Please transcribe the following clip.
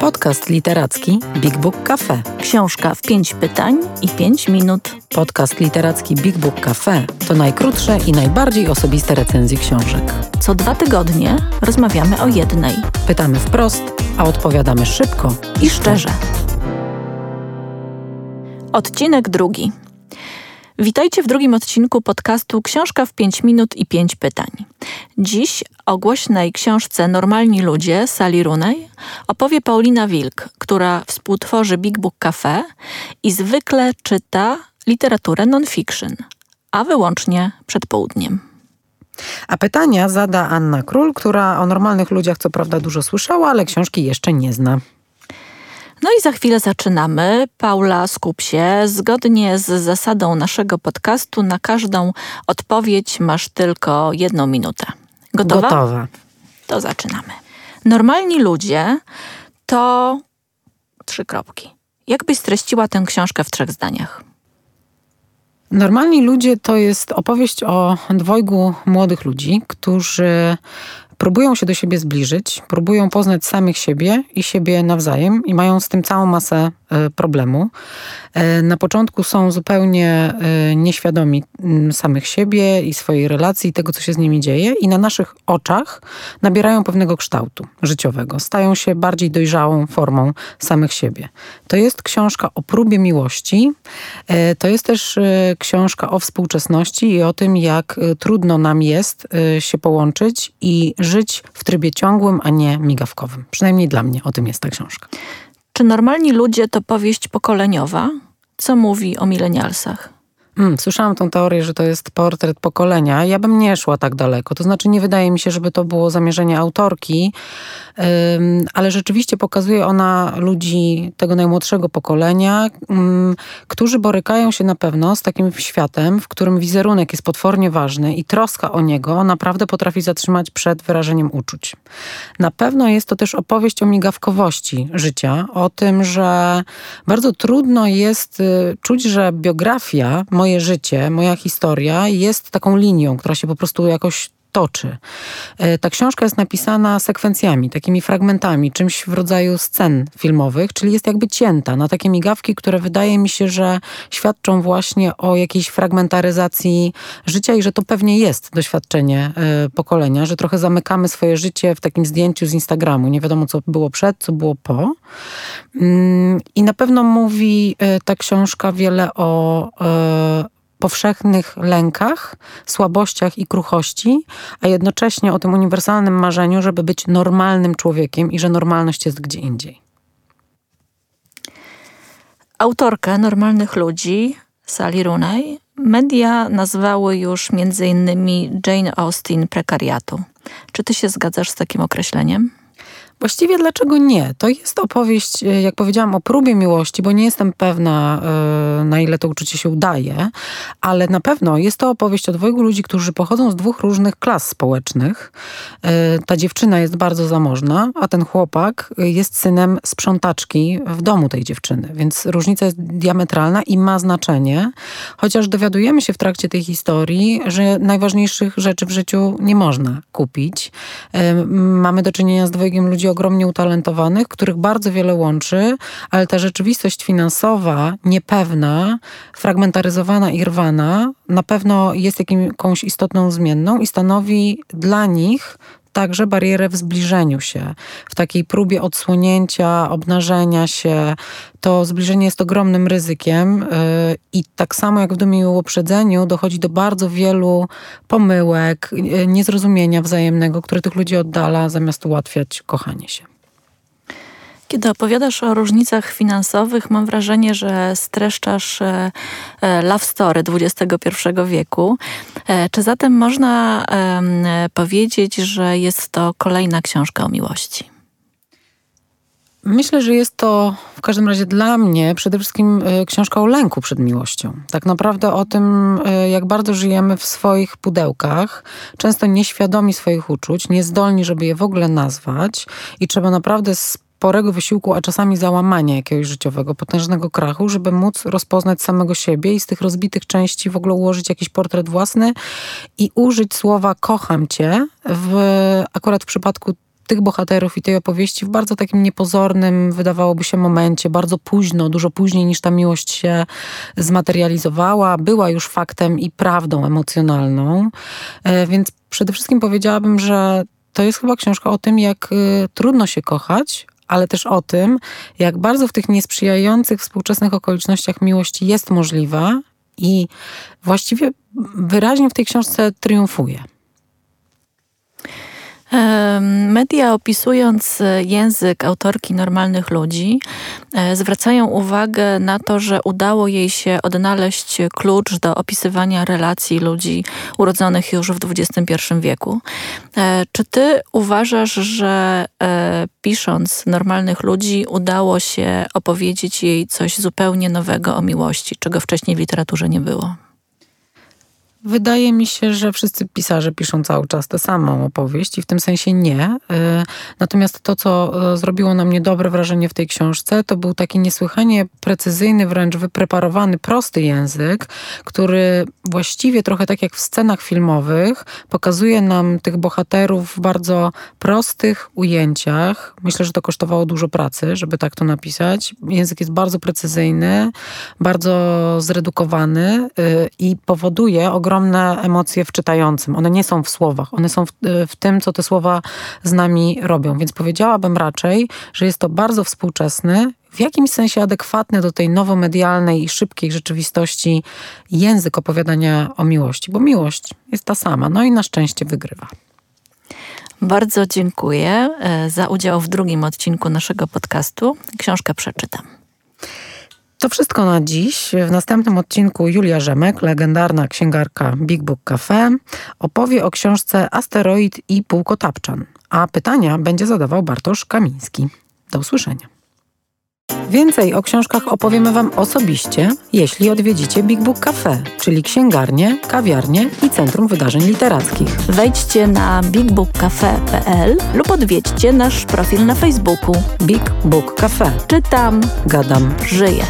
Podcast literacki Big Book Cafe. Książka w pięć pytań i pięć minut. Podcast literacki Big Book Cafe to najkrótsze i najbardziej osobiste recenzje książek. Co dwa tygodnie rozmawiamy o jednej. Pytamy wprost, a odpowiadamy szybko i szczerze. Odcinek drugi. Witajcie w drugim odcinku podcastu Książka w 5 minut i 5 pytań. Dziś o głośnej książce Normalni ludzie Sali Runej opowie Paulina Wilk, która współtworzy Big Book Cafe i zwykle czyta literaturę non-fiction, a wyłącznie przed południem. A pytania zada Anna Król, która o normalnych ludziach co prawda dużo słyszała, ale książki jeszcze nie zna. No i za chwilę zaczynamy. Paula, skup się. Zgodnie z zasadą naszego podcastu, na każdą odpowiedź masz tylko jedną minutę. Gotowa? Gotowa. To zaczynamy. Normalni ludzie to trzy kropki. Jak byś streściła tę książkę w trzech zdaniach? Normalni ludzie to jest opowieść o dwojgu młodych ludzi, którzy próbują się do siebie zbliżyć, próbują poznać samych siebie i siebie nawzajem i mają z tym całą masę problemu. E, na początku są zupełnie e, nieświadomi samych siebie i swojej relacji, tego, co się z nimi dzieje, i na naszych oczach nabierają pewnego kształtu życiowego. Stają się bardziej dojrzałą formą samych siebie. To jest książka o próbie miłości. To jest też książka o współczesności i o tym, jak trudno nam jest się połączyć i żyć w trybie ciągłym, a nie migawkowym. Przynajmniej dla mnie o tym jest ta książka. Czy normalni ludzie to powieść pokoleniowa? Co mówi o milenialsach? Hmm, słyszałam tą teorię, że to jest portret pokolenia. Ja bym nie szła tak daleko. To znaczy, nie wydaje mi się, żeby to było zamierzenie autorki, ale rzeczywiście pokazuje ona ludzi tego najmłodszego pokolenia, którzy borykają się na pewno z takim światem, w którym wizerunek jest potwornie ważny i troska o niego naprawdę potrafi zatrzymać przed wyrażeniem uczuć. Na pewno jest to też opowieść o migawkowości życia, o tym, że bardzo trudno jest y, czuć, że biografia moje życie, moja historia jest taką linią, która się po prostu jakoś toczy. E, ta książka jest napisana sekwencjami, takimi fragmentami, czymś w rodzaju scen filmowych, czyli jest jakby cięta na takie migawki, które wydaje mi się, że świadczą właśnie o jakiejś fragmentaryzacji życia i że to pewnie jest doświadczenie e, pokolenia, że trochę zamykamy swoje życie w takim zdjęciu z Instagramu. Nie wiadomo, co było przed, co było po. Mm, I na pewno mówi e, ta książka wiele o powszechnych lękach, słabościach i kruchości, a jednocześnie o tym uniwersalnym marzeniu, żeby być normalnym człowiekiem i że normalność jest gdzie indziej. Autorkę Normalnych Ludzi, Sally Rooney, media nazwały już między innymi Jane Austen prekariatu. Czy ty się zgadzasz z takim określeniem? Właściwie dlaczego nie? To jest opowieść, e, jak powiedziałam, o próbie miłości, bo nie jestem pewna, e, na ile to uczucie się udaje, ale na pewno jest to opowieść o dwojgu ludzi, którzy pochodzą z dwóch różnych klas społecznych. E, ta dziewczyna jest bardzo zamożna, a ten chłopak jest synem sprzątaczki w domu tej dziewczyny, więc różnica jest diametralna i ma znaczenie, chociaż dowiadujemy się w trakcie tej historii, że najważniejszych rzeczy w życiu nie można kupić. Mamy do czynienia z dwojgiem ludzi ogromnie utalentowanych, których bardzo wiele łączy, ale ta rzeczywistość finansowa, niepewna, fragmentaryzowana i rwana, na pewno jest jakąś istotną zmienną i stanowi dla nich także barierę w zbliżeniu się, w takiej próbie odsłonięcia, obnażenia się. To zbliżenie jest ogromnym ryzykiem yy, i tak samo jak w dumie i uprzedzeniu dochodzi do bardzo wielu pomyłek, yy, niezrozumienia wzajemnego, które tych ludzi oddala zamiast ułatwiać kochanie się. Kiedy opowiadasz o różnicach finansowych, mam wrażenie, że streszczasz e, e, love story XXI wieku. E, czy zatem można powiedzieć, że jest to kolejna książka o miłości? Myślę, że jest to w każdym razie dla mnie przede wszystkim książka o lęku przed miłością. Tak naprawdę o tym, jak bardzo żyjemy w swoich pudełkach, często nieświadomi swoich uczuć, niezdolni, żeby je w ogóle nazwać i trzeba naprawdę sporego wysiłku, a czasami załamania jakiegoś życiowego, potężnego krachu, żeby móc rozpoznać samego siebie i z tych rozbitych części w ogóle ułożyć jakiś portret własny i użyć słowa kocham cię w, akurat w przypadku tych bohaterów i tej opowieści w bardzo takim niepozornym, wydawałoby się, momencie, bardzo późno, dużo później niż ta miłość się zmaterializowała, była już faktem i prawdą emocjonalną. E, więc przede wszystkim powiedziałabym, że to jest chyba książka o tym, jak y, trudno się kochać, ale też o tym, jak bardzo w tych niesprzyjających współczesnych okolicznościach miłość jest możliwa i właściwie wyraźnie w tej książce triumfuje. Media opisując e, język autorki normalnych ludzi e, zwracają uwagę na to, że udało jej się odnaleźć klucz do opisywania relacji ludzi urodzonych już w XXI wieku. E, czy ty uważasz, że pisząc normalnych ludzi udało się opowiedzieć jej coś zupełnie nowego o miłości, czego wcześniej w literaturze nie było? Wydaje mi się, że wszyscy pisarze piszą cały czas tę samą opowieść i w tym sensie nie. Y, natomiast to, co y, zrobiło na mnie dobre wrażenie w tej książce, to był taki niesłychanie precyzyjny, wręcz wypreparowany, prosty język, który właściwie trochę tak jak w scenach filmowych pokazuje nam tych bohaterów w bardzo prostych ujęciach. Myślę, że to kosztowało dużo pracy, żeby tak to napisać. Język jest bardzo precyzyjny, bardzo zredukowany y, i powoduje ogromne ogromne emocje w czytającym. One nie są w słowach, one są w, w tym, co te słowa z nami robią. Więc powiedziałabym raczej, że jest to bardzo współczesny, w jakimś sensie adekwatny do tej nowomedialnej i szybkiej rzeczywistości język opowiadania o miłości, bo miłość jest ta sama, no i na szczęście wygrywa. Bardzo dziękuję e, za udział w drugim odcinku naszego podcastu. Książkę przeczytam. To wszystko na dziś. W następnym odcinku Julia Rzemek, legendarna księgarka Big Book Cafe, opowie o książce Asteroid i Półkotapczan, a pytania będzie zadawał Bartosz Kamiński. Do usłyszenia. Więcej o książkach opowiemy Wam osobiście, jeśli odwiedzicie Big Book Cafe, czyli księgarnię, kawiarnię i Centrum Wydarzeń Literackich. Wejdźcie na bigbookcafe.pl lub odwiedźcie nasz profil na Facebooku Big Book Cafe. Czytam, gadam, żyję.